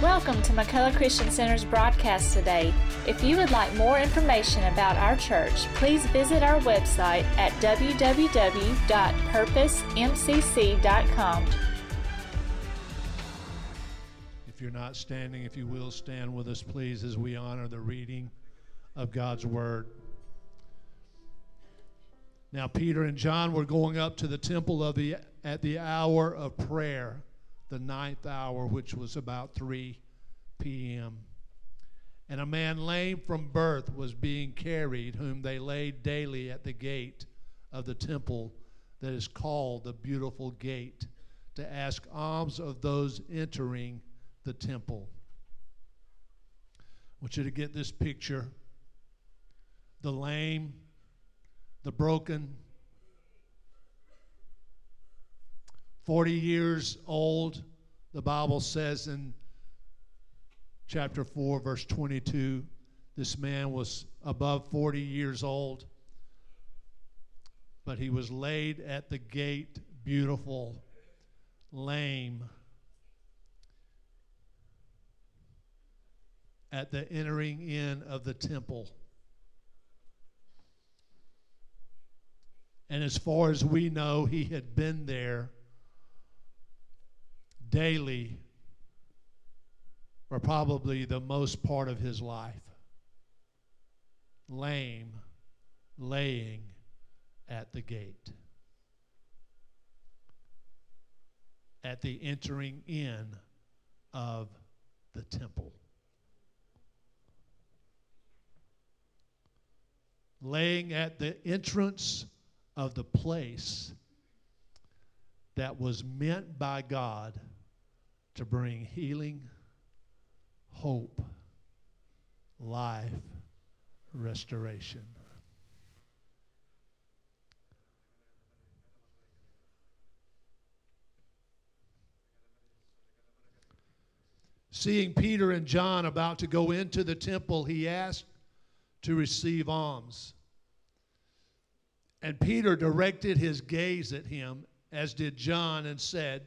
Welcome to McCullough Christian Center's broadcast today. If you would like more information about our church, please visit our website at www.purposemcc.com. If you're not standing, if you will stand with us, please, as we honor the reading of God's Word. Now, Peter and John were going up to the temple of the, at the hour of prayer the ninth hour, which was about 3 p.m. And a man lame from birth was being carried, whom they laid daily at the gate of the temple that is called the Beautiful Gate, to ask alms of those entering the temple. I want you to get this picture. The lame, the broken, 40 years old, the Bible says in chapter 4, verse 22, this man was above 40 years old, but he was laid at the gate, beautiful, lame, at the entering in of the temple. And as far as we know, he had been there daily for probably the most part of his life. Lame, laying at the gate, at the entering in of the temple. Laying at the entrance of the place that was meant by God to bring healing, hope, life, restoration. Seeing Peter and John about to go into the temple, he asked to receive alms. And Peter directed his gaze at him, as did John, and said,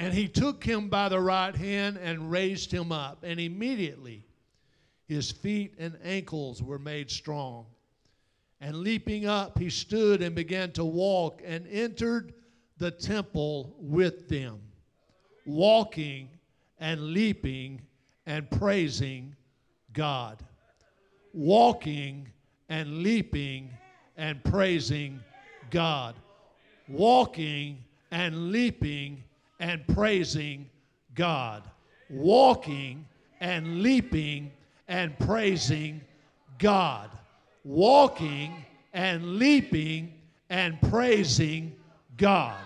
And he took him by the right hand and raised him up. And immediately his feet and ankles were made strong. And leaping up, he stood and began to walk and entered the temple with them, walking and leaping and praising God. Walking and leaping and praising God. Walking and leaping and praising God. Walking and leaping and praising God. Walking and leaping and praising God.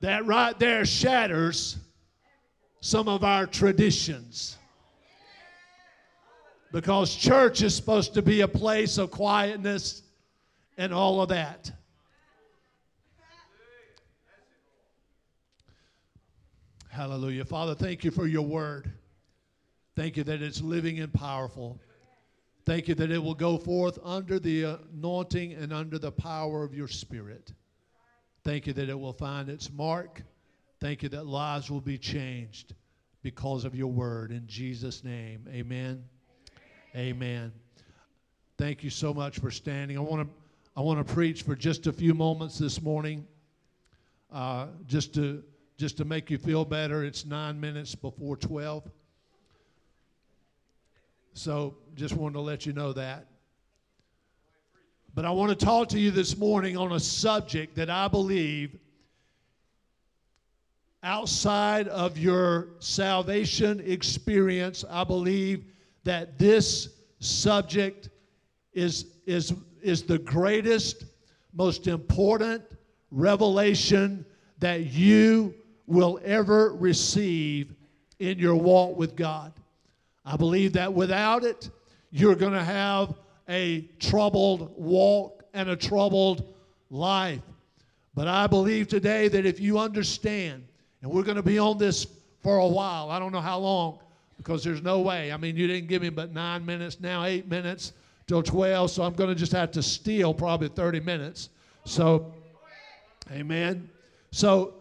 That right there shatters some of our traditions. Because church is supposed to be a place of quietness and all of that. Hallelujah. Father, thank you for your word. Thank you that it's living and powerful. Thank you that it will go forth under the anointing and under the power of your spirit. Thank you that it will find its mark. Thank you that lives will be changed because of your word. In Jesus' name, amen. Amen. amen. Thank you so much for standing. I want to I want to preach for just a few moments this morning, uh, just to just to make you feel better, it's nine minutes before 12. So just wanted to let you know that. But I want to talk to you this morning on a subject that I believe outside of your salvation experience, I believe that this subject is, is, is the greatest, most important revelation that you will ever receive in your walk with God. I believe that without it, you're going to have a troubled walk and a troubled life. But I believe today that if you understand, and we're going to be on this for a while, I don't know how long, because there's no way. I mean, you didn't give me but nine minutes now, eight minutes till 12, so I'm going to just have to steal probably 30 minutes. So, amen. So,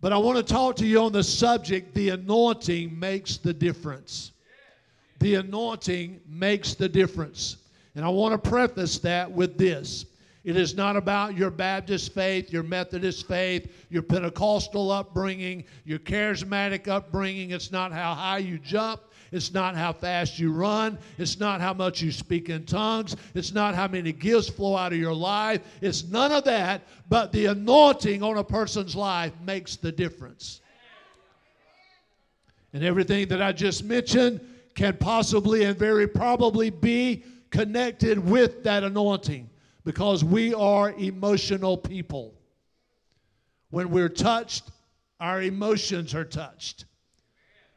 but I want to talk to you on the subject the anointing makes the difference. The anointing makes the difference. And I want to preface that with this. It is not about your Baptist faith, your Methodist faith, your Pentecostal upbringing, your charismatic upbringing. It's not how high you jump. It's not how fast you run. It's not how much you speak in tongues. It's not how many gifts flow out of your life. It's none of that, but the anointing on a person's life makes the difference. And everything that I just mentioned can possibly and very probably be connected with that anointing because we are emotional people. When we're touched, our emotions are touched.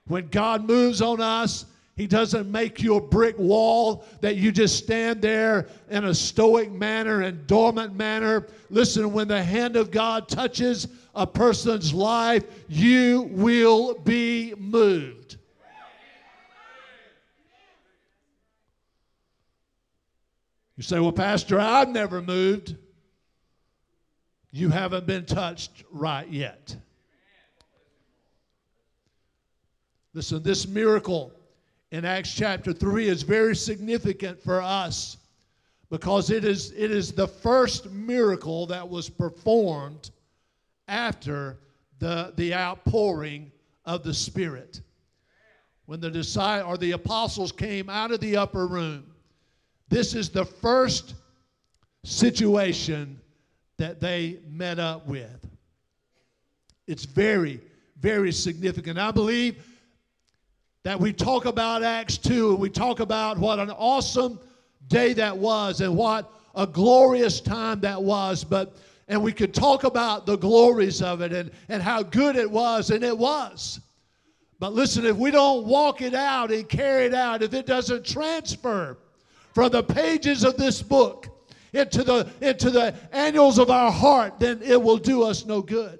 When God moves on us, He doesn't make you a brick wall that you just stand there in a stoic manner and dormant manner. Listen, when the hand of God touches a person's life, you will be moved. You say, Well, Pastor, I've never moved. You haven't been touched right yet. Listen, this miracle in Acts chapter 3 is very significant for us because it is, it is the first miracle that was performed after the, the outpouring of the Spirit. When the disciples or the apostles came out of the upper room, this is the first situation that they met up with. It's very, very significant. I believe that we talk about Acts 2 and we talk about what an awesome day that was and what a glorious time that was. But and we could talk about the glories of it and, and how good it was, and it was. But listen, if we don't walk it out and carry it out, if it doesn't transfer from the pages of this book into the into the annals of our heart, then it will do us no good.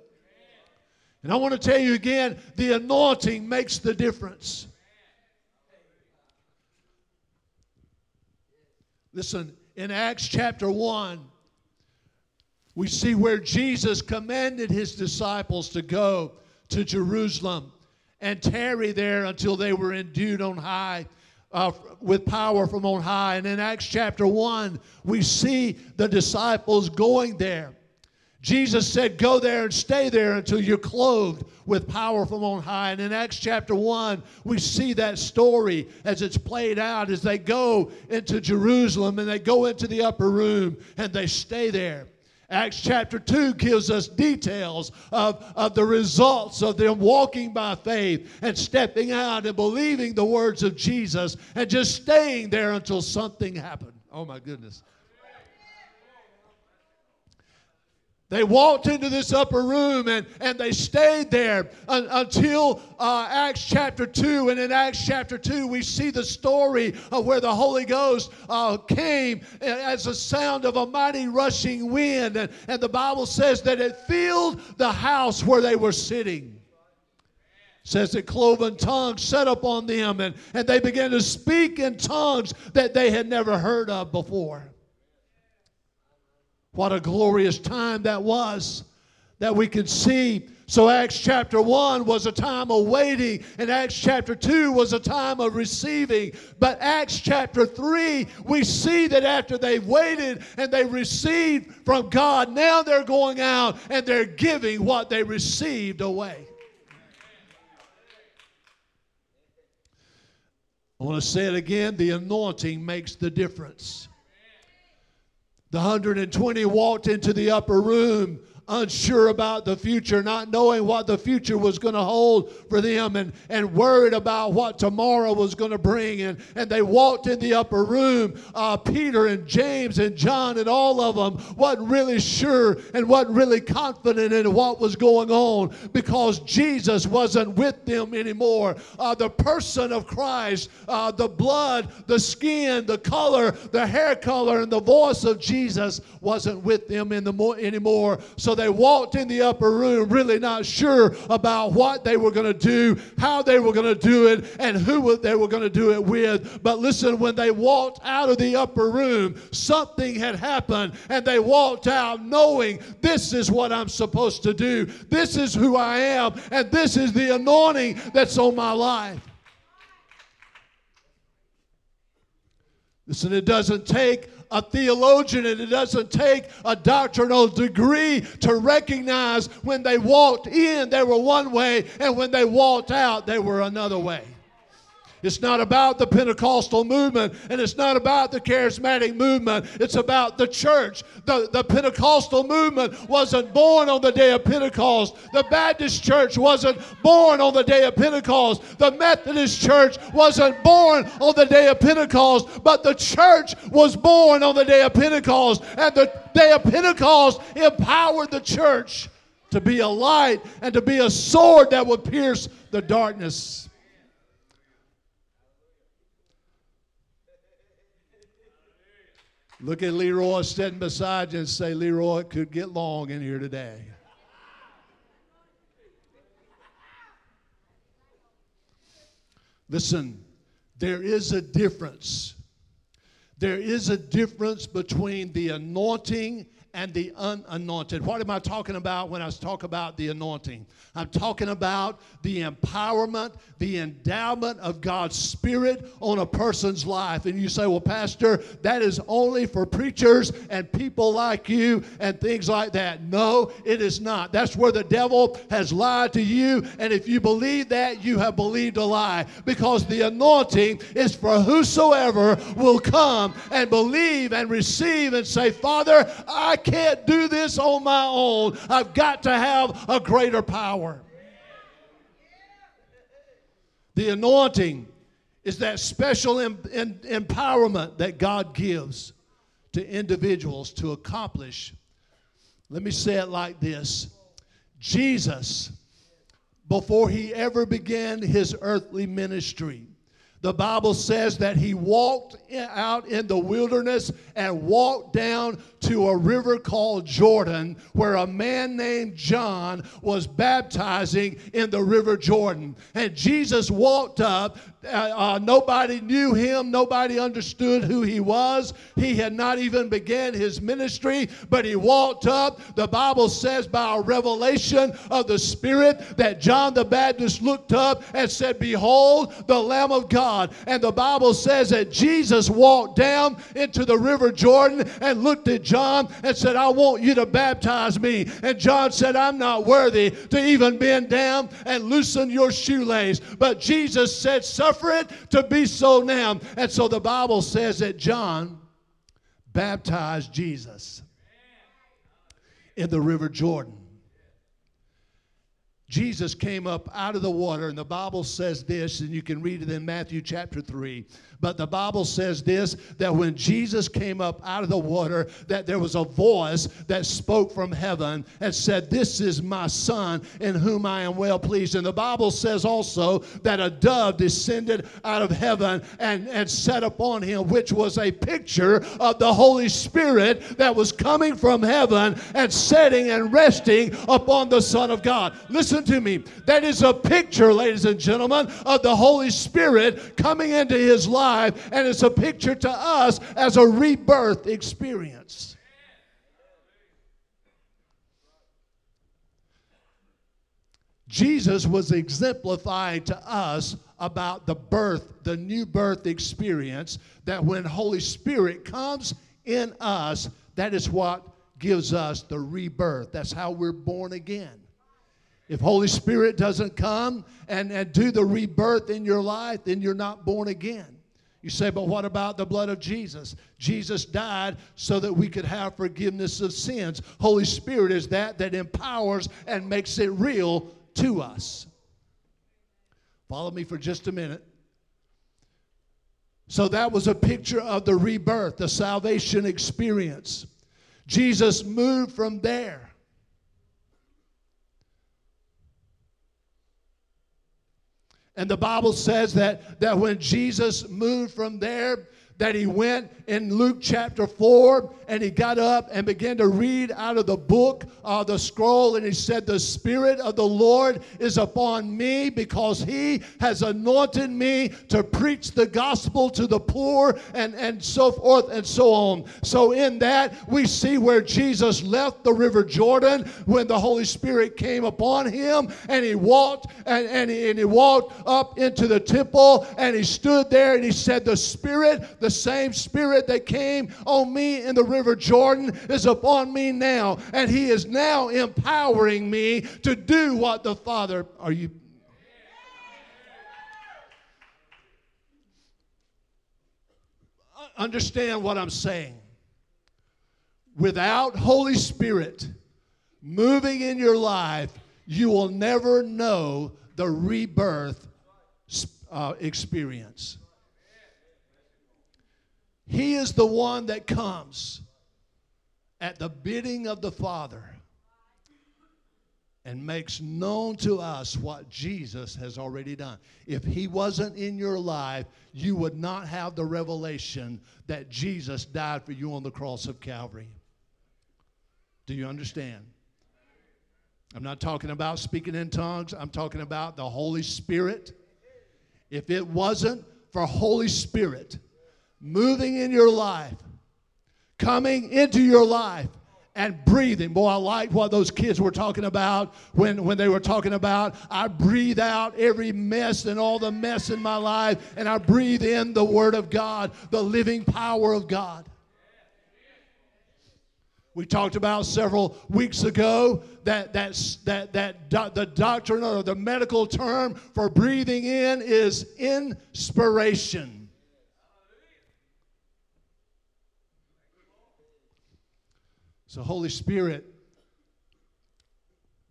And I want to tell you again, the anointing makes the difference. Listen, in Acts chapter 1, we see where Jesus commanded his disciples to go to Jerusalem and tarry there until they were endued on high. Uh, with power from on high. And in Acts chapter 1, we see the disciples going there. Jesus said, Go there and stay there until you're clothed with power from on high. And in Acts chapter 1, we see that story as it's played out as they go into Jerusalem and they go into the upper room and they stay there. Acts chapter 2 gives us details of, of the results of them walking by faith and stepping out and believing the words of Jesus and just staying there until something happened. Oh my goodness. They walked into this upper room and, and they stayed there un, until uh, Acts chapter 2. And in Acts chapter 2, we see the story of where the Holy Ghost uh, came as a sound of a mighty rushing wind. And, and the Bible says that it filled the house where they were sitting says that cloven tongues set upon them and, and they began to speak in tongues that they had never heard of before. What a glorious time that was that we could see. So, Acts chapter 1 was a time of waiting, and Acts chapter 2 was a time of receiving. But Acts chapter 3, we see that after they've waited and they received from God, now they're going out and they're giving what they received away. I want to say it again the anointing makes the difference. The 120 walked into the upper room unsure about the future, not knowing what the future was going to hold for them, and, and worried about what tomorrow was going to bring. And, and they walked in the upper room. Uh, Peter and James and John and all of them wasn't really sure and wasn't really confident in what was going on because Jesus wasn't with them anymore. Uh, the person of Christ, uh, the blood, the skin, the color, the hair color, and the voice of Jesus wasn't with them in the mo- anymore. So they walked in the upper room really not sure about what they were going to do, how they were going to do it, and who they were going to do it with. But listen, when they walked out of the upper room, something had happened, and they walked out knowing this is what I'm supposed to do. This is who I am, and this is the anointing that's on my life. Listen, it doesn't take a theologian and it doesn't take a doctrinal degree to recognize when they walked in, they were one way, and when they walked out, they were another way. It's not about the Pentecostal movement and it's not about the charismatic movement. It's about the church. The, the Pentecostal movement wasn't born on the day of Pentecost. The Baptist church wasn't born on the day of Pentecost. The Methodist church wasn't born on the day of Pentecost. But the church was born on the day of Pentecost. And the day of Pentecost empowered the church to be a light and to be a sword that would pierce the darkness. Look at Leroy sitting beside you and say, Leroy, it could get long in here today. Listen, there is a difference. There is a difference between the anointing and the unanointed. What am I talking about when I talk about the anointing? I'm talking about the empowerment, the endowment of God's Spirit on a person's life. And you say, well, Pastor, that is only for preachers and people like you and things like that. No, it is not. That's where the devil has lied to you. And if you believe that, you have believed a lie because the anointing is for whosoever will come and believe and receive and say, Father, I can't do this on my own. I've got to have a greater power. The anointing is that special em- em- empowerment that God gives to individuals to accomplish. Let me say it like this Jesus, before he ever began his earthly ministry, the Bible says that he walked out in the wilderness and walked down to a river called Jordan, where a man named John was baptizing in the river Jordan. And Jesus walked up. Uh, uh, nobody knew him. Nobody understood who he was. He had not even began his ministry, but he walked up. The Bible says by a revelation of the Spirit that John the Baptist looked up and said, Behold, the Lamb of God. And the Bible says that Jesus walked down into the river Jordan and looked at John and said, I want you to baptize me. And John said, I'm not worthy to even bend down and loosen your shoelace. But Jesus said, Suffer it to be so now. And so the Bible says that John baptized Jesus in the river Jordan. Jesus came up out of the water, and the Bible says this, and you can read it in Matthew chapter 3. But the Bible says this that when Jesus came up out of the water, that there was a voice that spoke from heaven and said, This is my son in whom I am well pleased. And the Bible says also that a dove descended out of heaven and, and sat upon him, which was a picture of the Holy Spirit that was coming from heaven and setting and resting upon the Son of God. Listen to me. That is a picture, ladies and gentlemen, of the Holy Spirit coming into his life and it's a picture to us as a rebirth experience. Jesus was exemplifying to us about the birth, the new birth experience, that when Holy Spirit comes in us, that is what gives us the rebirth. That's how we're born again. If Holy Spirit doesn't come and, and do the rebirth in your life, then you're not born again. You say, but what about the blood of Jesus? Jesus died so that we could have forgiveness of sins. Holy Spirit is that that empowers and makes it real to us. Follow me for just a minute. So that was a picture of the rebirth, the salvation experience. Jesus moved from there. And the Bible says that, that when Jesus moved from there, that he went in Luke chapter 4 and he got up and began to read out of the book, uh, the scroll, and he said, The Spirit of the Lord is upon me because he has anointed me to preach the gospel to the poor and, and so forth and so on. So, in that, we see where Jesus left the River Jordan when the Holy Spirit came upon him and he walked and, and, he, and he walked up into the temple and he stood there and he said, The Spirit, the same Spirit that came on me in the River Jordan is upon me now. And He is now empowering me to do what the Father. Are you. Understand what I'm saying. Without Holy Spirit moving in your life, you will never know the rebirth uh, experience. He is the one that comes at the bidding of the Father and makes known to us what Jesus has already done. If He wasn't in your life, you would not have the revelation that Jesus died for you on the cross of Calvary. Do you understand? I'm not talking about speaking in tongues, I'm talking about the Holy Spirit. If it wasn't for Holy Spirit, moving in your life, coming into your life, and breathing. Boy, I like what those kids were talking about when, when they were talking about I breathe out every mess and all the mess in my life, and I breathe in the Word of God, the living power of God. We talked about several weeks ago that, that, that, that do, the doctrine or the medical term for breathing in is inspiration. So, Holy Spirit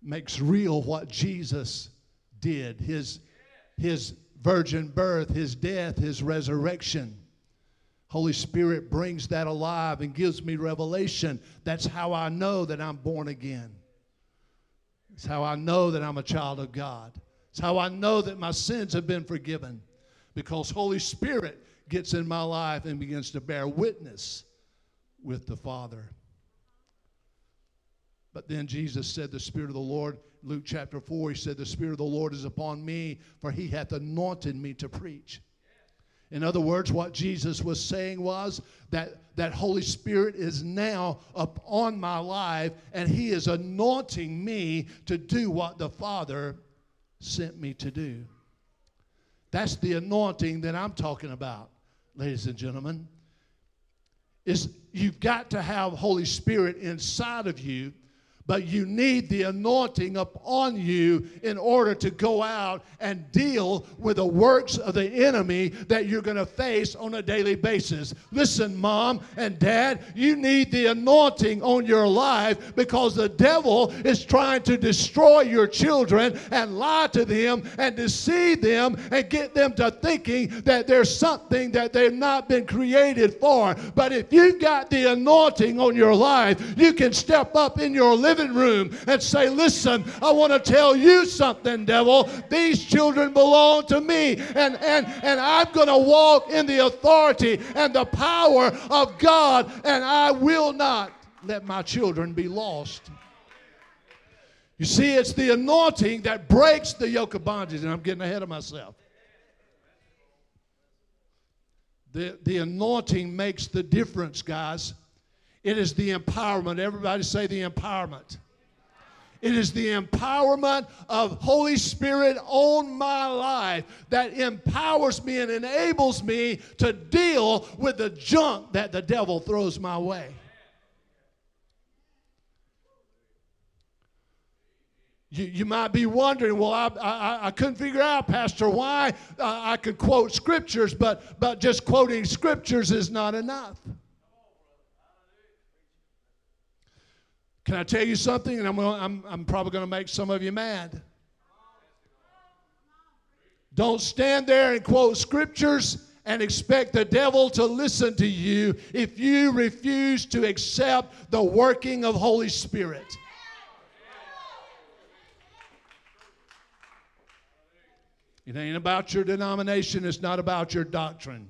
makes real what Jesus did his, his virgin birth, his death, his resurrection. Holy Spirit brings that alive and gives me revelation. That's how I know that I'm born again. It's how I know that I'm a child of God. It's how I know that my sins have been forgiven because Holy Spirit gets in my life and begins to bear witness with the Father. But then Jesus said, The Spirit of the Lord, Luke chapter 4, he said, The Spirit of the Lord is upon me, for he hath anointed me to preach. In other words, what Jesus was saying was that that Holy Spirit is now upon my life and he is anointing me to do what the Father sent me to do. That's the anointing that I'm talking about, ladies and gentlemen. Is you've got to have Holy Spirit inside of you but you need the anointing upon you in order to go out and deal with the works of the enemy that you're going to face on a daily basis. Listen, mom and dad, you need the anointing on your life because the devil is trying to destroy your children and lie to them and deceive them and get them to thinking that there's something that they've not been created for. But if you've got the anointing on your life, you can step up in your living living room and say, Listen, I want to tell you something, devil. These children belong to me, and, and, and I'm going to walk in the authority and the power of God, and I will not let my children be lost. You see, it's the anointing that breaks the yoke of bondage, and I'm getting ahead of myself. The, the anointing makes the difference, guys. It is the empowerment. Everybody say the empowerment. It is the empowerment of Holy Spirit on my life that empowers me and enables me to deal with the junk that the devil throws my way. You, you might be wondering, well, I, I, I couldn't figure out, Pastor, why uh, I could quote scriptures, but, but just quoting scriptures is not enough. Can I tell you something? And I'm, I'm, I'm probably going to make some of you mad. Don't stand there and quote scriptures and expect the devil to listen to you if you refuse to accept the working of Holy Spirit. It ain't about your denomination, it's not about your doctrine.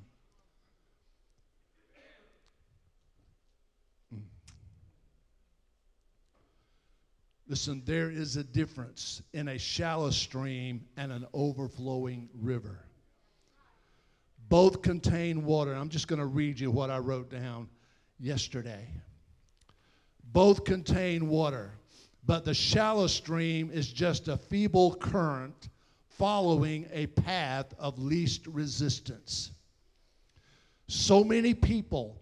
Listen, there is a difference in a shallow stream and an overflowing river. Both contain water. I'm just going to read you what I wrote down yesterday. Both contain water, but the shallow stream is just a feeble current following a path of least resistance. So many people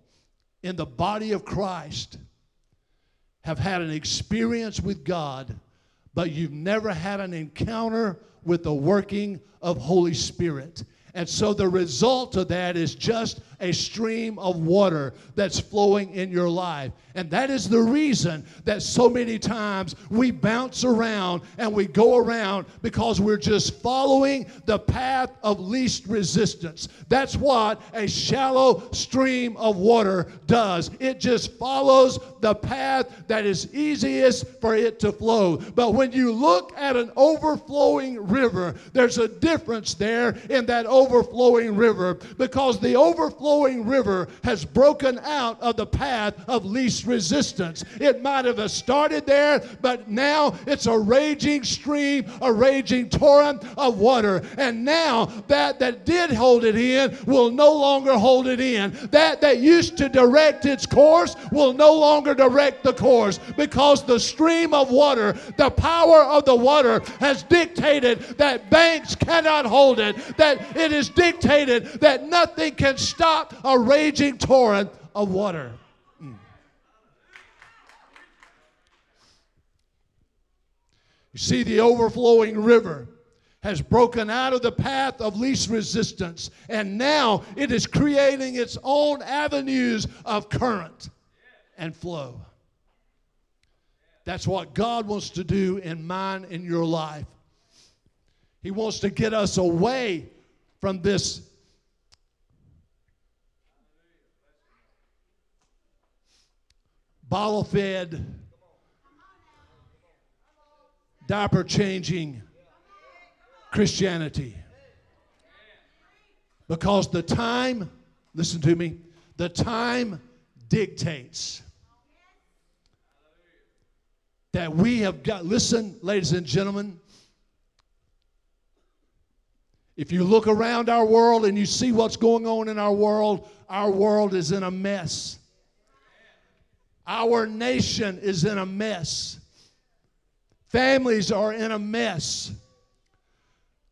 in the body of Christ have had an experience with God, but you've never had an encounter with the working of Holy Spirit. And so the result of that is just a stream of water that's flowing in your life. And that is the reason that so many times we bounce around and we go around because we're just following the path of least resistance. That's what a shallow stream of water does. It just follows the path that is easiest for it to flow. But when you look at an overflowing river, there's a difference there in that overflowing river because the overflowing river has broken out of the path of least resistance. It might have started there, but now it's a raging stream, a raging torrent of water. And now that that did hold it in will no longer hold it in. That that used to direct its course will no longer direct the course because the stream of water, the power of the water has dictated that banks cannot hold it, that it is dictated that nothing can stop a raging torrent of water. Mm. You see, the overflowing river has broken out of the path of least resistance, and now it is creating its own avenues of current and flow. That's what God wants to do in mine and your life. He wants to get us away from this bottle fed, diaper changing Christianity. Because the time, listen to me, the time dictates that we have got, listen, ladies and gentlemen, if you look around our world and you see what's going on in our world, our world is in a mess. Our nation is in a mess. Families are in a mess.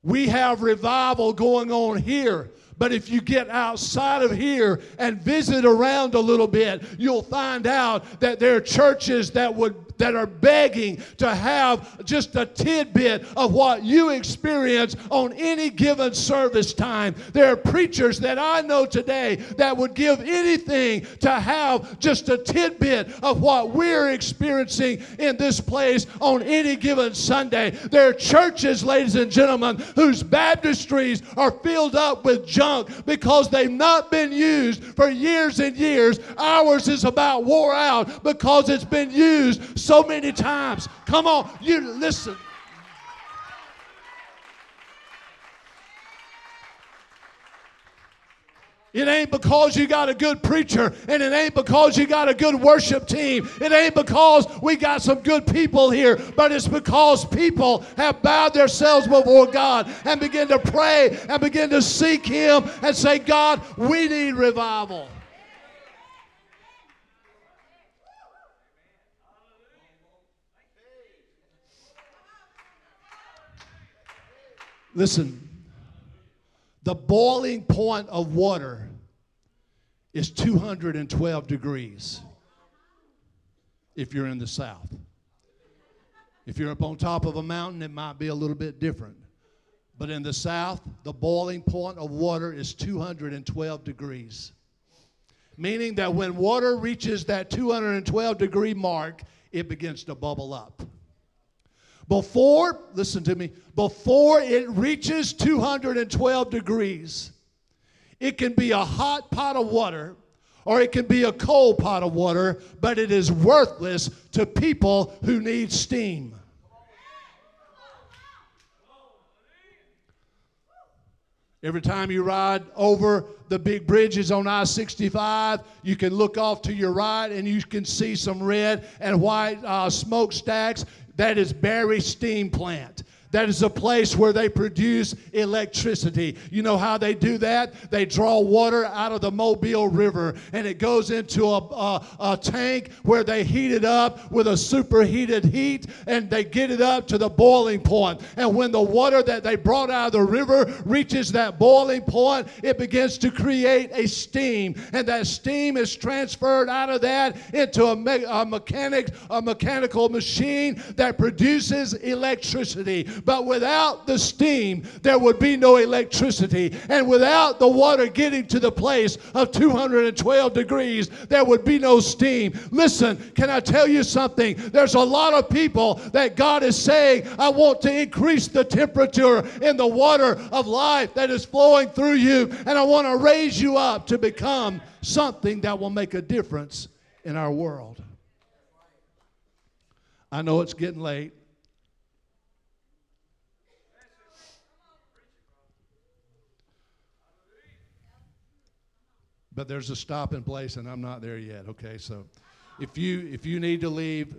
We have revival going on here. But if you get outside of here and visit around a little bit, you'll find out that there are churches that would that are begging to have just a tidbit of what you experience on any given service time. There are preachers that I know today that would give anything to have just a tidbit of what we're experiencing in this place on any given Sunday. There are churches, ladies and gentlemen, whose baptistries are filled up with junk because they've not been used for years and years. Ours is about wore out because it's been used so many times. Come on, you listen. It ain't because you got a good preacher, and it ain't because you got a good worship team. It ain't because we got some good people here, but it's because people have bowed themselves before God and begin to pray and begin to seek Him and say, God, we need revival. Listen, the boiling point of water is 212 degrees if you're in the south. If you're up on top of a mountain, it might be a little bit different. But in the south, the boiling point of water is 212 degrees. Meaning that when water reaches that 212 degree mark, it begins to bubble up. Before, listen to me, before it reaches 212 degrees, it can be a hot pot of water or it can be a cold pot of water, but it is worthless to people who need steam. Every time you ride over the big bridges on I 65, you can look off to your right and you can see some red and white uh, smokestacks. That is Barry Steam Plant. That is a place where they produce electricity. You know how they do that? They draw water out of the Mobile River and it goes into a, a, a, tank where they heat it up with a superheated heat and they get it up to the boiling point. And when the water that they brought out of the river reaches that boiling point, it begins to create a steam. And that steam is transferred out of that into a, me- a, mechanic, a mechanical machine that produces electricity. But without the steam, there would be no electricity. And without the water getting to the place of 212 degrees, there would be no steam. Listen, can I tell you something? There's a lot of people that God is saying, I want to increase the temperature in the water of life that is flowing through you, and I want to raise you up to become something that will make a difference in our world. I know it's getting late. But there's a stopping place and I'm not there yet, okay? So if you if you need to leave,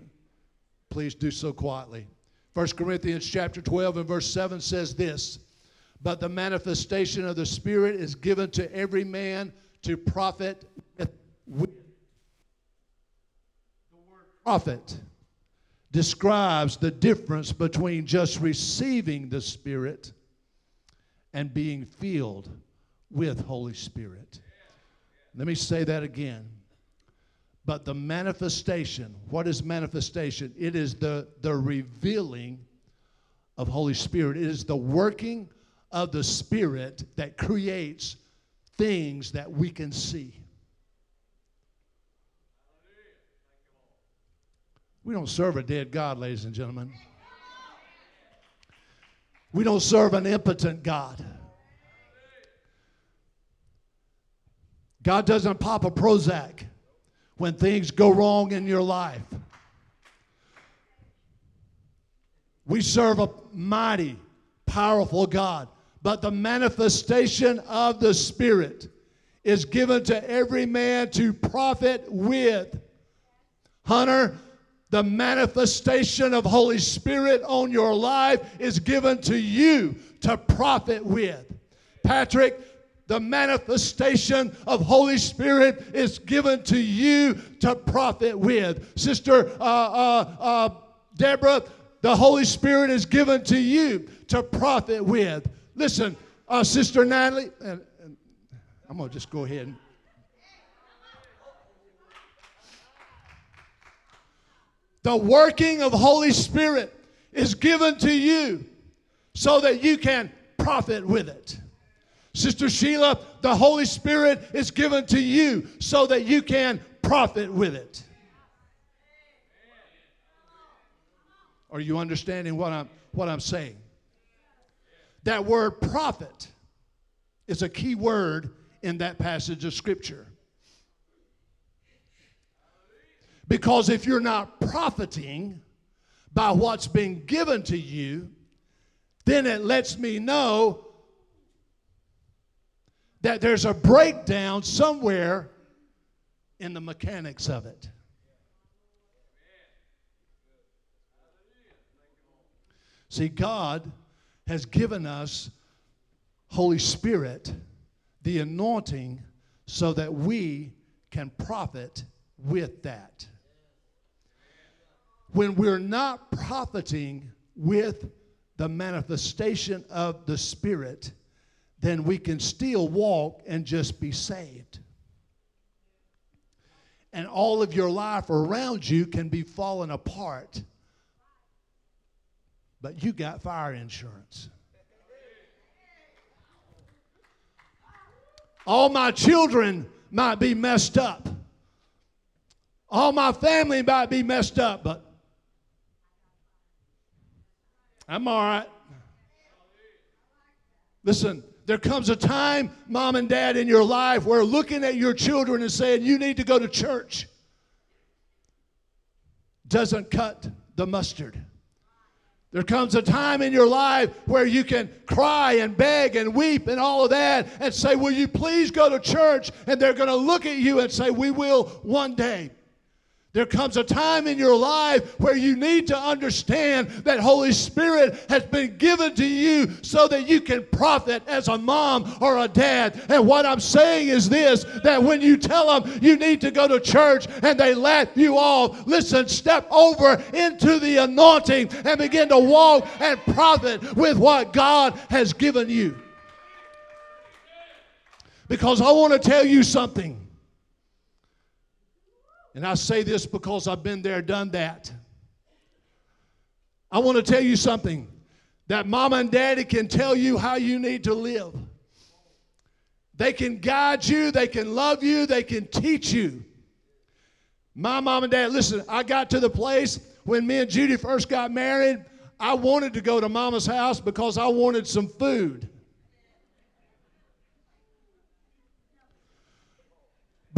please do so quietly. 1 Corinthians chapter 12 and verse 7 says this, but the manifestation of the spirit is given to every man to profit with the word profit describes the difference between just receiving the spirit and being filled with Holy Spirit. Let me say that again. But the manifestation, what is manifestation? It is the, the revealing of Holy Spirit. It is the working of the Spirit that creates things that we can see. We don't serve a dead God, ladies and gentlemen. We don't serve an impotent God. God doesn't pop a Prozac when things go wrong in your life. We serve a mighty, powerful God, but the manifestation of the Spirit is given to every man to profit with. Hunter, the manifestation of Holy Spirit on your life is given to you to profit with. Patrick, the manifestation of Holy Spirit is given to you to profit with. Sister uh, uh, uh, Deborah, the Holy Spirit is given to you to profit with. Listen, uh, Sister Natalie, and, and I'm going to just go ahead and. The working of Holy Spirit is given to you so that you can profit with it. Sister Sheila, the Holy Spirit is given to you so that you can profit with it. Are you understanding what I'm, what I'm saying? That word profit is a key word in that passage of Scripture. Because if you're not profiting by what's been given to you, then it lets me know that there's a breakdown somewhere in the mechanics of it. See, God has given us Holy Spirit, the anointing, so that we can profit with that. When we're not profiting with the manifestation of the Spirit, then we can still walk and just be saved. And all of your life around you can be falling apart but you got fire insurance. All my children might be messed up. All my family might be messed up, but I'm all right. Listen, there comes a time, mom and dad, in your life where looking at your children and saying, You need to go to church, doesn't cut the mustard. There comes a time in your life where you can cry and beg and weep and all of that and say, Will you please go to church? And they're going to look at you and say, We will one day. There comes a time in your life where you need to understand that Holy Spirit has been given to you so that you can profit as a mom or a dad. And what I'm saying is this that when you tell them you need to go to church and they laugh you off, listen, step over into the anointing and begin to walk and profit with what God has given you. Because I want to tell you something. And I say this because I've been there, done that. I want to tell you something that mama and daddy can tell you how you need to live. They can guide you, they can love you, they can teach you. My mom and dad, listen, I got to the place when me and Judy first got married, I wanted to go to mama's house because I wanted some food.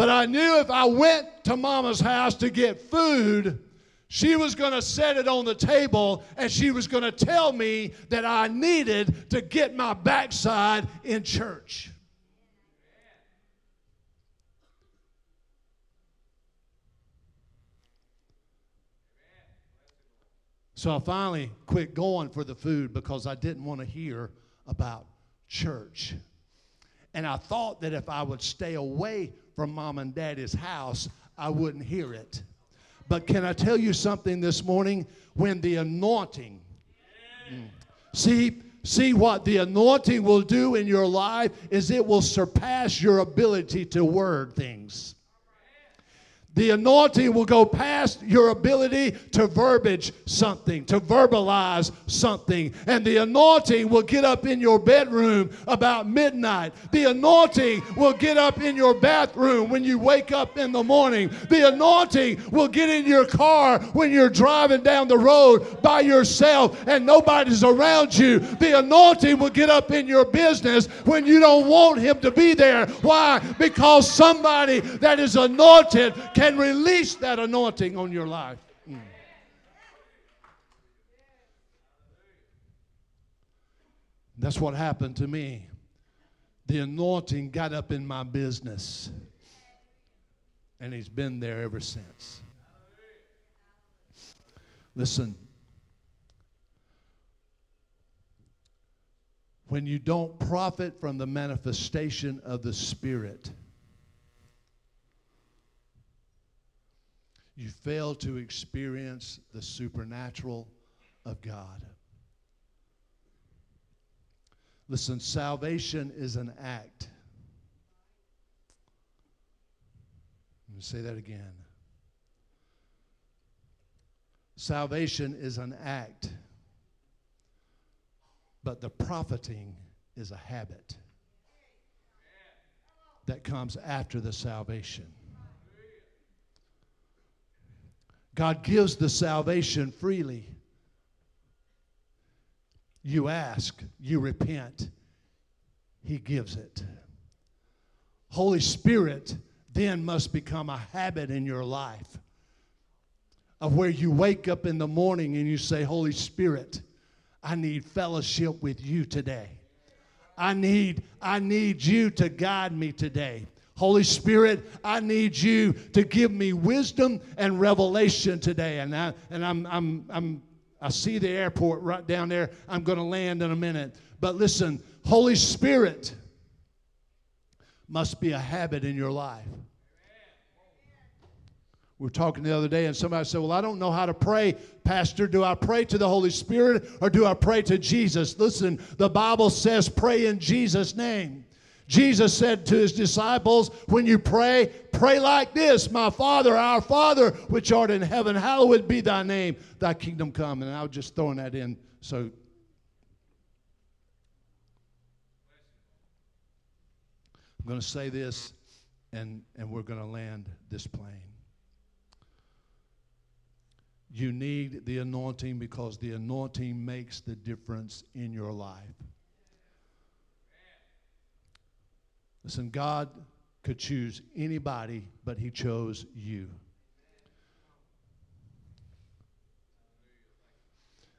But I knew if I went to mama's house to get food, she was going to set it on the table and she was going to tell me that I needed to get my backside in church. So I finally quit going for the food because I didn't want to hear about church. And I thought that if I would stay away from mom and daddy's house, I wouldn't hear it. But can I tell you something this morning? When the anointing, mm, see, see what the anointing will do in your life is it will surpass your ability to word things. The anointing will go past your ability to verbiage something, to verbalize something. And the anointing will get up in your bedroom about midnight. The anointing will get up in your bathroom when you wake up in the morning. The anointing will get in your car when you're driving down the road by yourself and nobody's around you. The anointing will get up in your business when you don't want Him to be there. Why? Because somebody that is anointed can release that anointing on your life. Mm. That's what happened to me. The anointing got up in my business, and he's been there ever since. Listen, when you don't profit from the manifestation of the Spirit, you fail to experience the supernatural of God. Listen, salvation is an act. Let me say that again. Salvation is an act, but the profiting is a habit that comes after the salvation. God gives the salvation freely. You ask, you repent, He gives it. Holy Spirit then must become a habit in your life of where you wake up in the morning and you say, Holy Spirit, I need fellowship with you today. I need, I need you to guide me today. Holy Spirit, I need you to give me wisdom and revelation today. And, I, and I'm, I'm, I'm, I see the airport right down there. I'm going to land in a minute. But listen, Holy Spirit must be a habit in your life. We were talking the other day, and somebody said, Well, I don't know how to pray, Pastor. Do I pray to the Holy Spirit or do I pray to Jesus? Listen, the Bible says, Pray in Jesus' name. Jesus said to his disciples, When you pray, pray like this My Father, our Father, which art in heaven, hallowed be thy name, thy kingdom come. And I was just throwing that in So I'm going to say this and, and we're going to land this plane. You need the anointing because the anointing makes the difference in your life. Listen, God could choose anybody, but He chose you.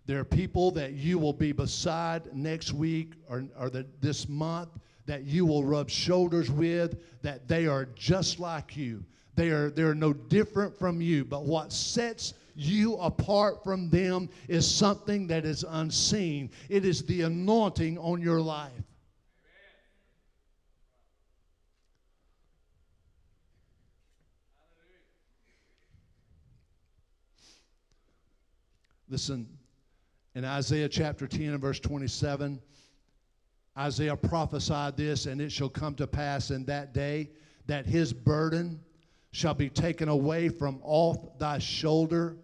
There are people that you will be beside next week or, or the, this month that you will rub shoulders with, that they are just like you. They are, they're no different from you. But what sets you apart from them is something that is unseen. It is the anointing on your life. Listen, in Isaiah chapter 10 and verse 27, Isaiah prophesied this, and it shall come to pass in that day that his burden shall be taken away from off thy shoulder,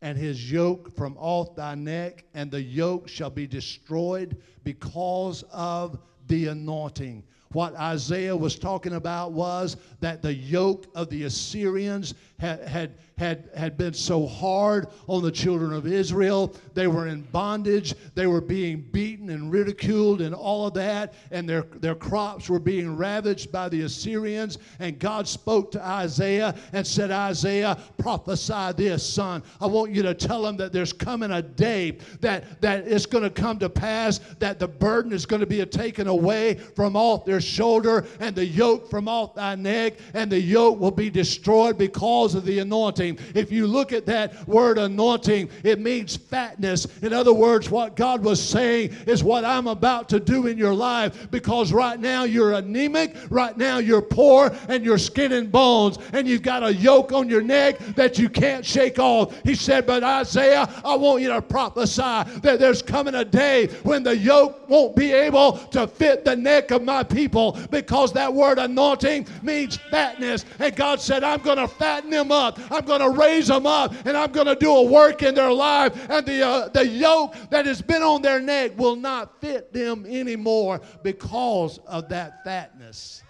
and his yoke from off thy neck, and the yoke shall be destroyed because of the anointing. What Isaiah was talking about was that the yoke of the Assyrians had, had, had, had been so hard on the children of Israel. They were in bondage, they were being beaten and ridiculed and all of that, and their, their crops were being ravaged by the Assyrians. And God spoke to Isaiah and said, Isaiah, prophesy this, son. I want you to tell them that there's coming a day that, that it's going to come to pass, that the burden is going to be taken away from off their shoulder and the yoke from off thy neck, and the yoke will be destroyed because of the anointing. If you look at that word anointing, it means fatness. In other words, what God was saying is what I'm about to do in your life because right now you're anemic, right now you're poor, and you're skin and bones, and you've got a yoke on your neck that you can't shake off. He said, But Isaiah, I want you to prophesy that there's coming a day when the yoke won't be able to fit the neck of my people people because that word anointing means fatness. And God said, I'm going to fatten them up. I'm going to raise them up and I'm going to do a work in their life. And the, uh, the yoke that has been on their neck will not fit them anymore because of that fatness.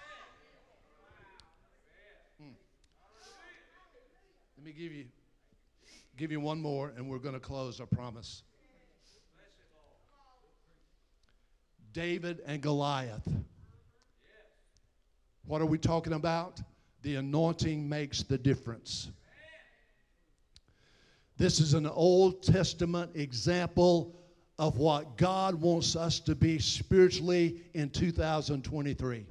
Hmm. Let me give you, give you one more and we're going to close, I promise. David and Goliath. What are we talking about? The anointing makes the difference. This is an Old Testament example of what God wants us to be spiritually in 2023.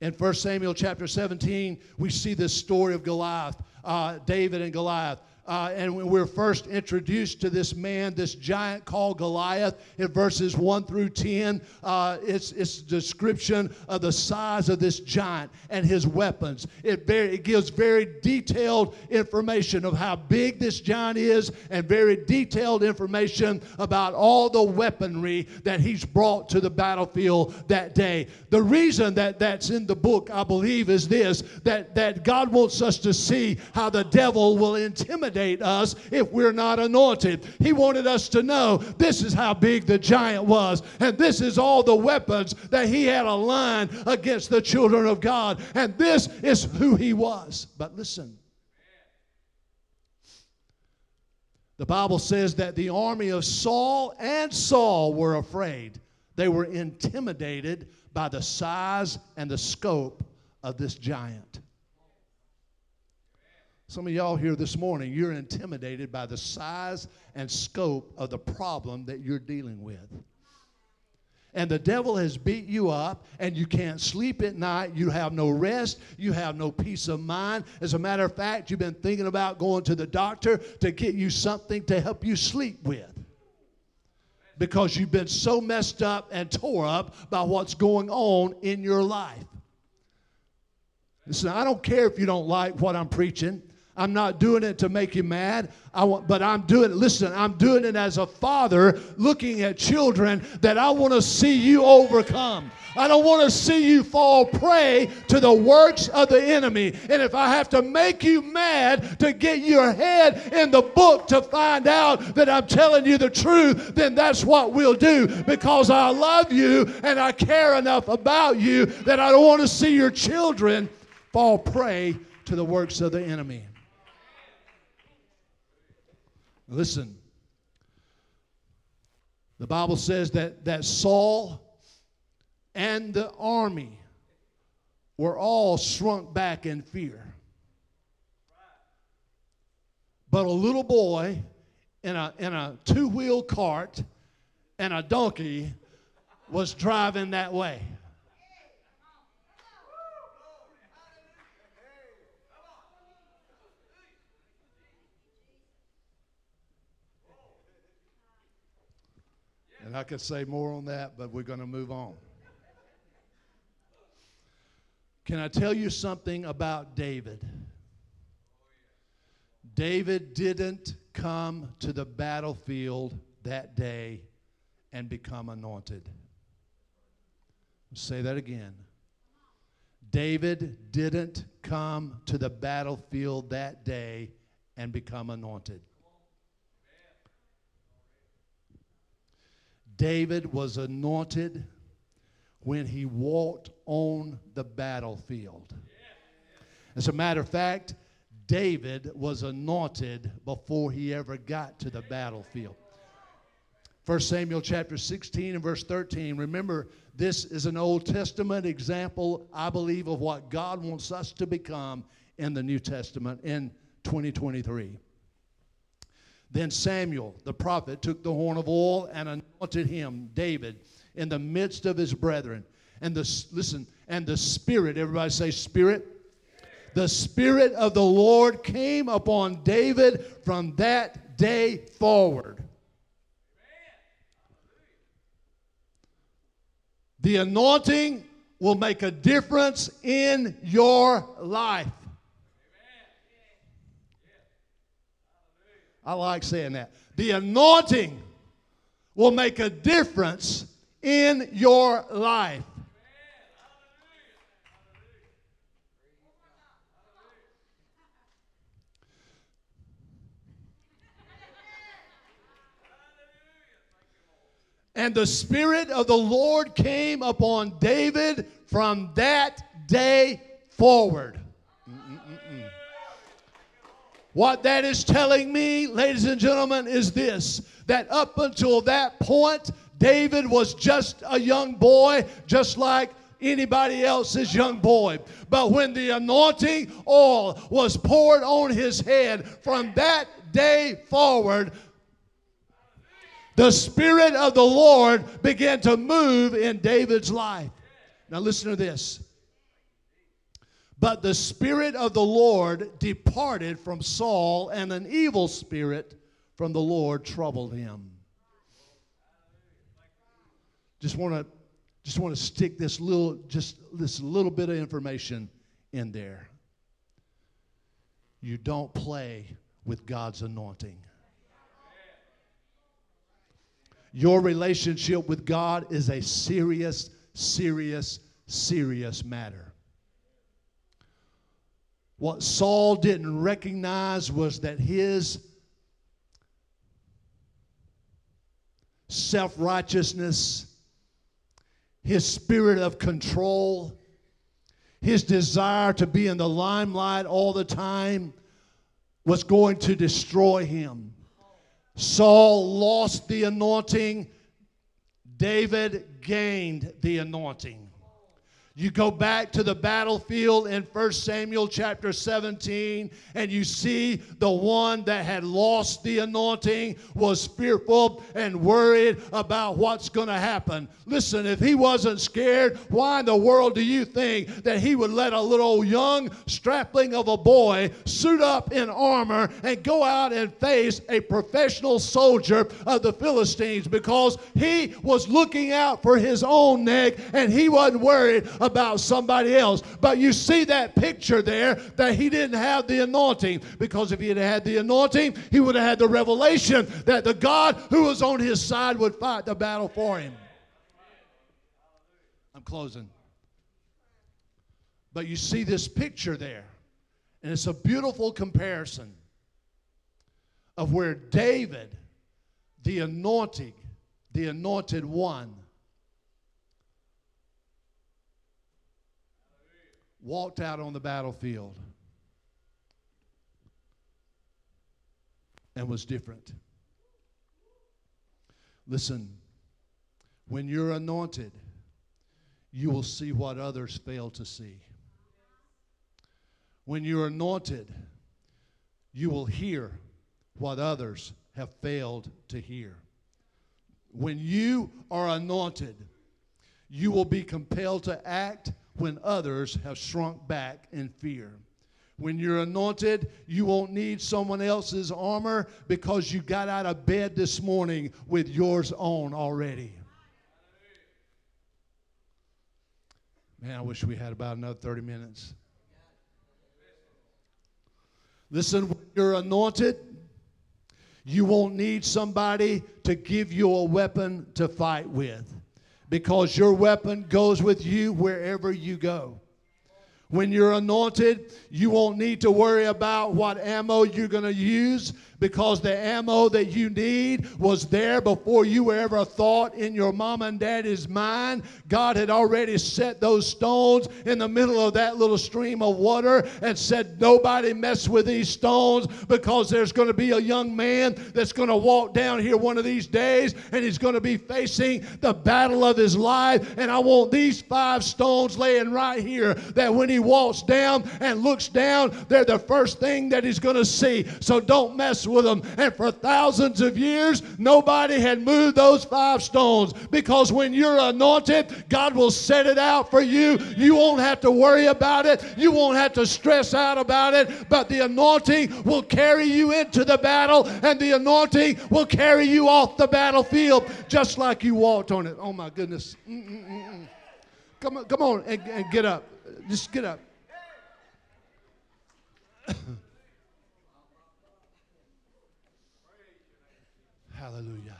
In 1 Samuel chapter 17, we see this story of Goliath, uh, David and Goliath. Uh, and when we're first introduced to this man, this giant called Goliath, in verses 1 through 10, uh, it's, it's description of the size of this giant and his weapons. It, very, it gives very detailed information of how big this giant is and very detailed information about all the weaponry that he's brought to the battlefield that day. The reason that that's in the book, I believe, is this that, that God wants us to see how the devil will intimidate us if we're not anointed. He wanted us to know this is how big the giant was, and this is all the weapons that he had aligned against the children of God, and this is who he was. But listen. The Bible says that the army of Saul and Saul were afraid. They were intimidated by the size and the scope of this giant. Some of y'all here this morning, you're intimidated by the size and scope of the problem that you're dealing with. And the devil has beat you up, and you can't sleep at night. You have no rest. You have no peace of mind. As a matter of fact, you've been thinking about going to the doctor to get you something to help you sleep with because you've been so messed up and tore up by what's going on in your life. Listen, I don't care if you don't like what I'm preaching. I'm not doing it to make you mad. I want, but I'm doing it. Listen, I'm doing it as a father looking at children that I want to see you overcome. I don't want to see you fall prey to the works of the enemy. And if I have to make you mad to get your head in the book to find out that I'm telling you the truth, then that's what we'll do because I love you and I care enough about you that I don't want to see your children fall prey to the works of the enemy. Listen, the Bible says that, that Saul and the army were all shrunk back in fear. But a little boy in a, in a two wheel cart and a donkey was driving that way. And I could say more on that, but we're going to move on. Can I tell you something about David? David didn't come to the battlefield that day and become anointed. say that again. David didn't come to the battlefield that day and become anointed. David was anointed when he walked on the battlefield. As a matter of fact, David was anointed before he ever got to the battlefield. 1 Samuel chapter 16 and verse 13. Remember, this is an Old Testament example, I believe, of what God wants us to become in the New Testament in 2023. Then Samuel, the prophet, took the horn of oil and anointed him, David, in the midst of his brethren. And the, listen, and the Spirit, everybody say, Spirit. The Spirit of the Lord came upon David from that day forward. The anointing will make a difference in your life. I like saying that. The anointing will make a difference in your life. And the Spirit of the Lord came upon David from that day forward. What that is telling me, ladies and gentlemen, is this that up until that point, David was just a young boy, just like anybody else's young boy. But when the anointing oil was poured on his head, from that day forward, the Spirit of the Lord began to move in David's life. Now, listen to this. But the Spirit of the Lord departed from Saul, and an evil spirit from the Lord troubled him. Just want to just want to stick this little just this little bit of information in there. You don't play with God's anointing. Your relationship with God is a serious, serious, serious matter. What Saul didn't recognize was that his self righteousness, his spirit of control, his desire to be in the limelight all the time was going to destroy him. Saul lost the anointing, David gained the anointing. You go back to the battlefield in 1 Samuel chapter 17, and you see the one that had lost the anointing was fearful and worried about what's going to happen. Listen, if he wasn't scared, why in the world do you think that he would let a little young strapling of a boy suit up in armor and go out and face a professional soldier of the Philistines? Because he was looking out for his own neck and he wasn't worried about somebody else. But you see that picture there that he didn't have the anointing because if he had had the anointing, he would have had the revelation that the God who was on his side would fight the battle for him. I'm closing. But you see this picture there, and it's a beautiful comparison of where David, the anointing, the anointed one, walked out on the battlefield and was different. Listen, when you're anointed, you will see what others fail to see. When you're anointed, you will hear what others have failed to hear. When you are anointed, you will be compelled to act when others have shrunk back in fear. When you're anointed, you won't need someone else's armor because you got out of bed this morning with yours on already. Man, I wish we had about another 30 minutes. Listen, when you're anointed, you won't need somebody to give you a weapon to fight with because your weapon goes with you wherever you go. When you're anointed, you won't need to worry about what ammo you're going to use because the ammo that you need was there before you ever thought in your mom and daddy's mind. God had already set those stones in the middle of that little stream of water and said, Nobody mess with these stones because there's going to be a young man that's going to walk down here one of these days and he's going to be facing the battle of his life. And I want these five stones laying right here that when he walks down and looks down, they're the first thing that he's going to see. So don't mess with them. And for thousands of years, nobody had moved those five stones because when you're anointed, God will set it out for you. You won't have to worry about it, you won't have to stress out about it, but the anointing will carry you into the battle, and the anointing will carry you off the battlefield just like you walked on it. Oh my goodness. Mm-mm-mm. Come on, come on and, and get up. Just get up. Hallelujah.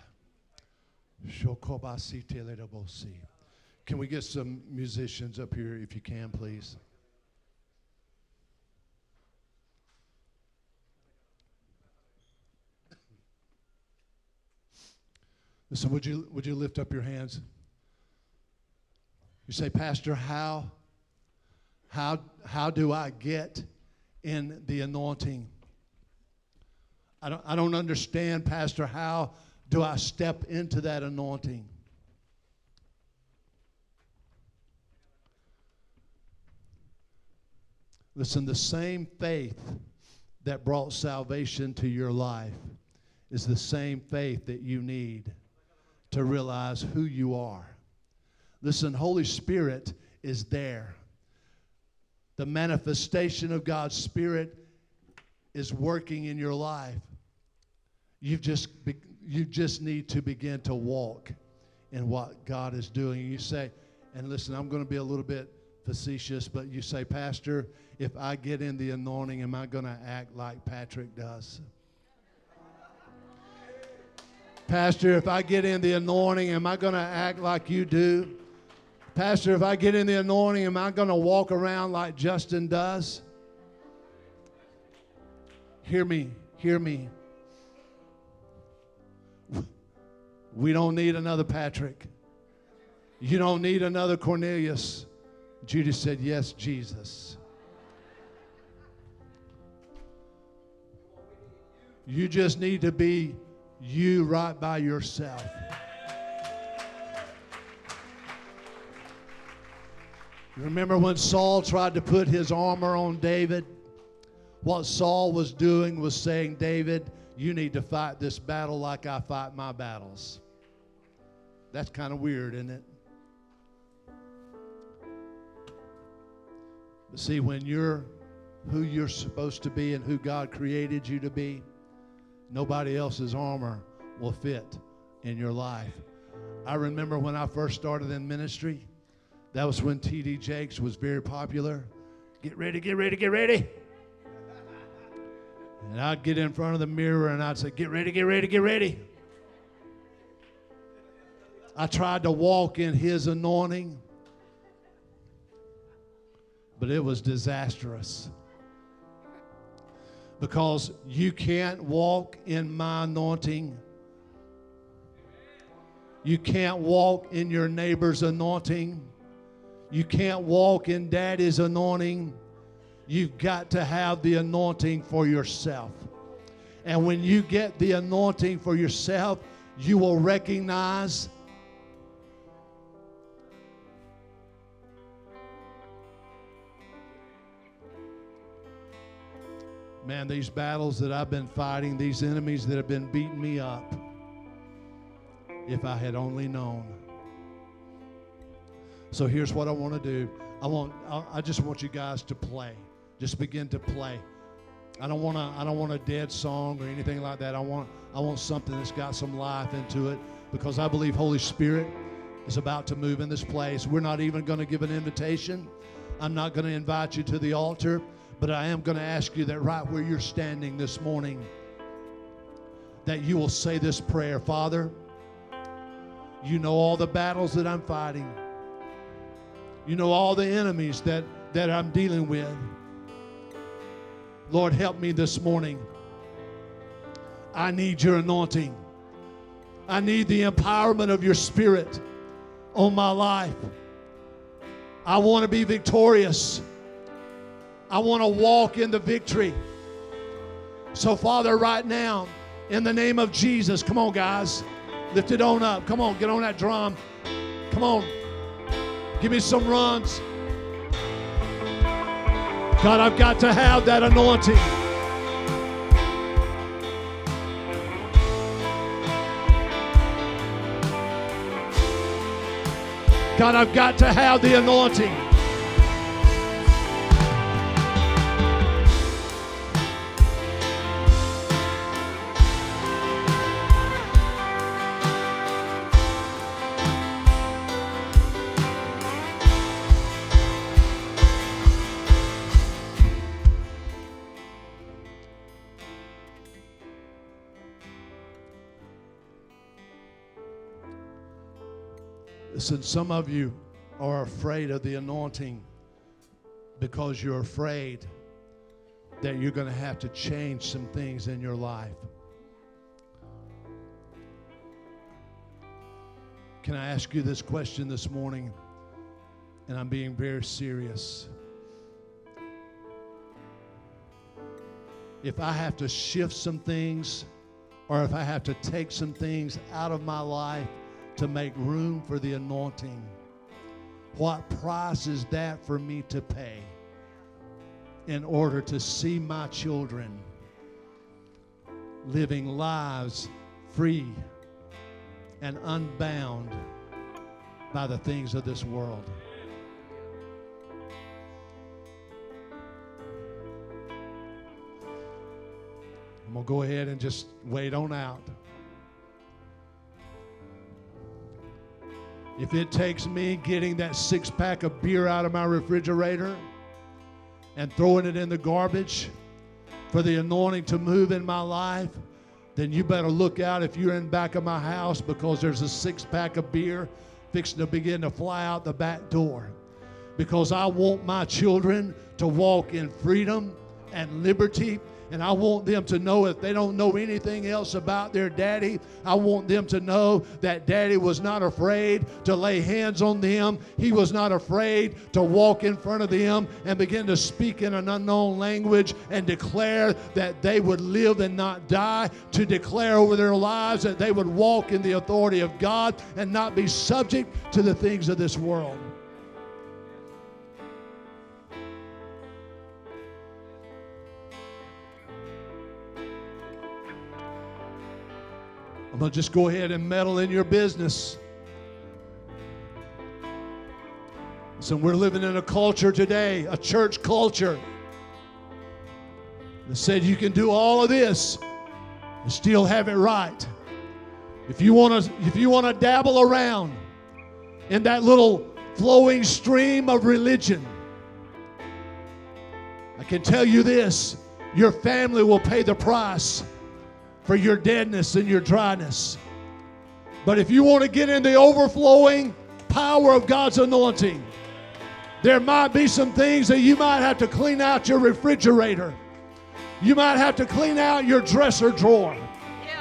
Can we get some musicians up here if you can, please? Listen, would you, would you lift up your hands? You say, Pastor, how, how, how do I get in the anointing? I don't, I don't understand, Pastor, how do I step into that anointing? Listen, the same faith that brought salvation to your life is the same faith that you need to realize who you are. Listen, Holy Spirit is there. The manifestation of God's Spirit is working in your life. You've just you just need to begin to walk in what God is doing. You say, and listen, I'm going to be a little bit facetious, but you say, Pastor, if I get in the anointing, am I going to act like Patrick does? Pastor, if I get in the anointing, am I going to act like you do? Pastor, if I get in the anointing, am I going to walk around like Justin does? Hear me, hear me. We don't need another Patrick. You don't need another Cornelius. Judas said, Yes, Jesus. You just need to be you right by yourself. Remember when Saul tried to put his armor on David? What Saul was doing was saying, David, you need to fight this battle like I fight my battles. That's kind of weird, isn't it? But see, when you're who you're supposed to be and who God created you to be, nobody else's armor will fit in your life. I remember when I first started in ministry, That was when T.D. Jakes was very popular. Get ready, get ready, get ready. And I'd get in front of the mirror and I'd say, Get ready, get ready, get ready. I tried to walk in his anointing, but it was disastrous. Because you can't walk in my anointing. You can't walk in your neighbor's anointing. You can't walk in daddy's anointing. You've got to have the anointing for yourself. And when you get the anointing for yourself, you will recognize Man, these battles that I've been fighting, these enemies that have been beating me up, if I had only known. So here's what I want to do. I want I just want you guys to play. Just begin to play. I don't want to I don't want a dead song or anything like that. I want I want something that's got some life into it because I believe Holy Spirit is about to move in this place. We're not even going to give an invitation. I'm not going to invite you to the altar, but I am going to ask you that right where you're standing this morning that you will say this prayer, Father, you know all the battles that I'm fighting. You know all the enemies that, that I'm dealing with. Lord, help me this morning. I need your anointing. I need the empowerment of your spirit on my life. I want to be victorious. I want to walk in the victory. So, Father, right now, in the name of Jesus, come on, guys. Lift it on up. Come on, get on that drum. Come on. Give me some runs. God, I've got to have that anointing. God, I've got to have the anointing. Listen, some of you are afraid of the anointing because you're afraid that you're going to have to change some things in your life. Can I ask you this question this morning? And I'm being very serious. If I have to shift some things, or if I have to take some things out of my life to make room for the anointing. What price is that for me to pay in order to see my children living lives free and unbound by the things of this world? I'm going to go ahead and just wait on out. If it takes me getting that six pack of beer out of my refrigerator and throwing it in the garbage for the anointing to move in my life, then you better look out if you're in back of my house because there's a six pack of beer fixing to begin to fly out the back door. Because I want my children to walk in freedom and liberty and I want them to know if they don't know anything else about their daddy, I want them to know that daddy was not afraid to lay hands on them. He was not afraid to walk in front of them and begin to speak in an unknown language and declare that they would live and not die, to declare over their lives that they would walk in the authority of God and not be subject to the things of this world. To just go ahead and meddle in your business. So we're living in a culture today, a church culture, that said you can do all of this and still have it right. If you want to, if you want to dabble around in that little flowing stream of religion. I can tell you this your family will pay the price for your deadness and your dryness. But if you want to get in the overflowing power of God's anointing, there might be some things that you might have to clean out your refrigerator. You might have to clean out your dresser drawer.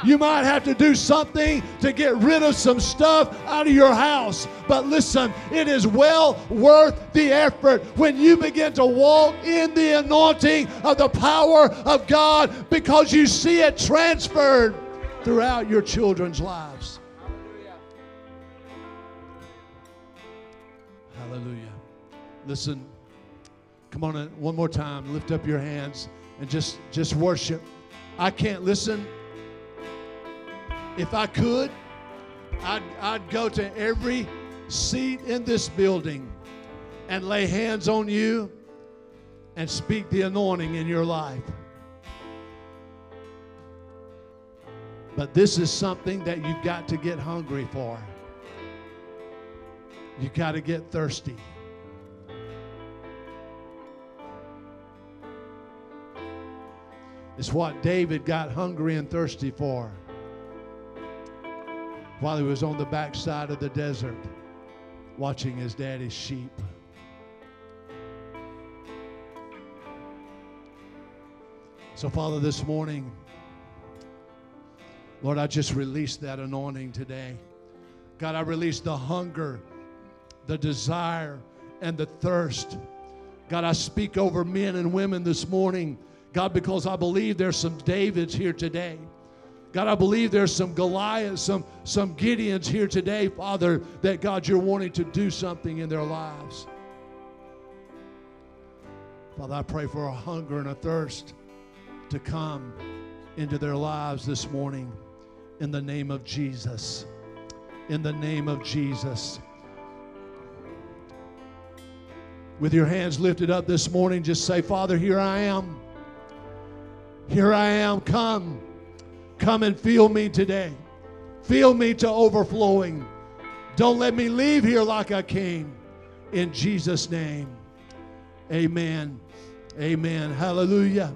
You might have to do something to get rid of some stuff out of your house. But listen, it is well worth the effort when you begin to walk in the anointing of the power of God because you see it transferred throughout your children's lives. Hallelujah. Listen, come on in, one more time. Lift up your hands and just just worship. I can't listen. If I could, I'd, I'd go to every seat in this building and lay hands on you and speak the anointing in your life. But this is something that you've got to get hungry for. You've got to get thirsty. It's what David got hungry and thirsty for while he was on the backside of the desert watching his daddy's sheep. So, Father, this morning, Lord, I just release that anointing today. God, I release the hunger, the desire, and the thirst. God, I speak over men and women this morning, God, because I believe there's some Davids here today. God, I believe there's some Goliaths, some, some Gideons here today, Father, that God, you're wanting to do something in their lives. Father, I pray for a hunger and a thirst to come into their lives this morning in the name of Jesus. In the name of Jesus. With your hands lifted up this morning, just say, Father, here I am. Here I am. Come. Come and fill me today. Fill me to overflowing. Don't let me leave here like I came. In Jesus' name. Amen. Amen. Hallelujah.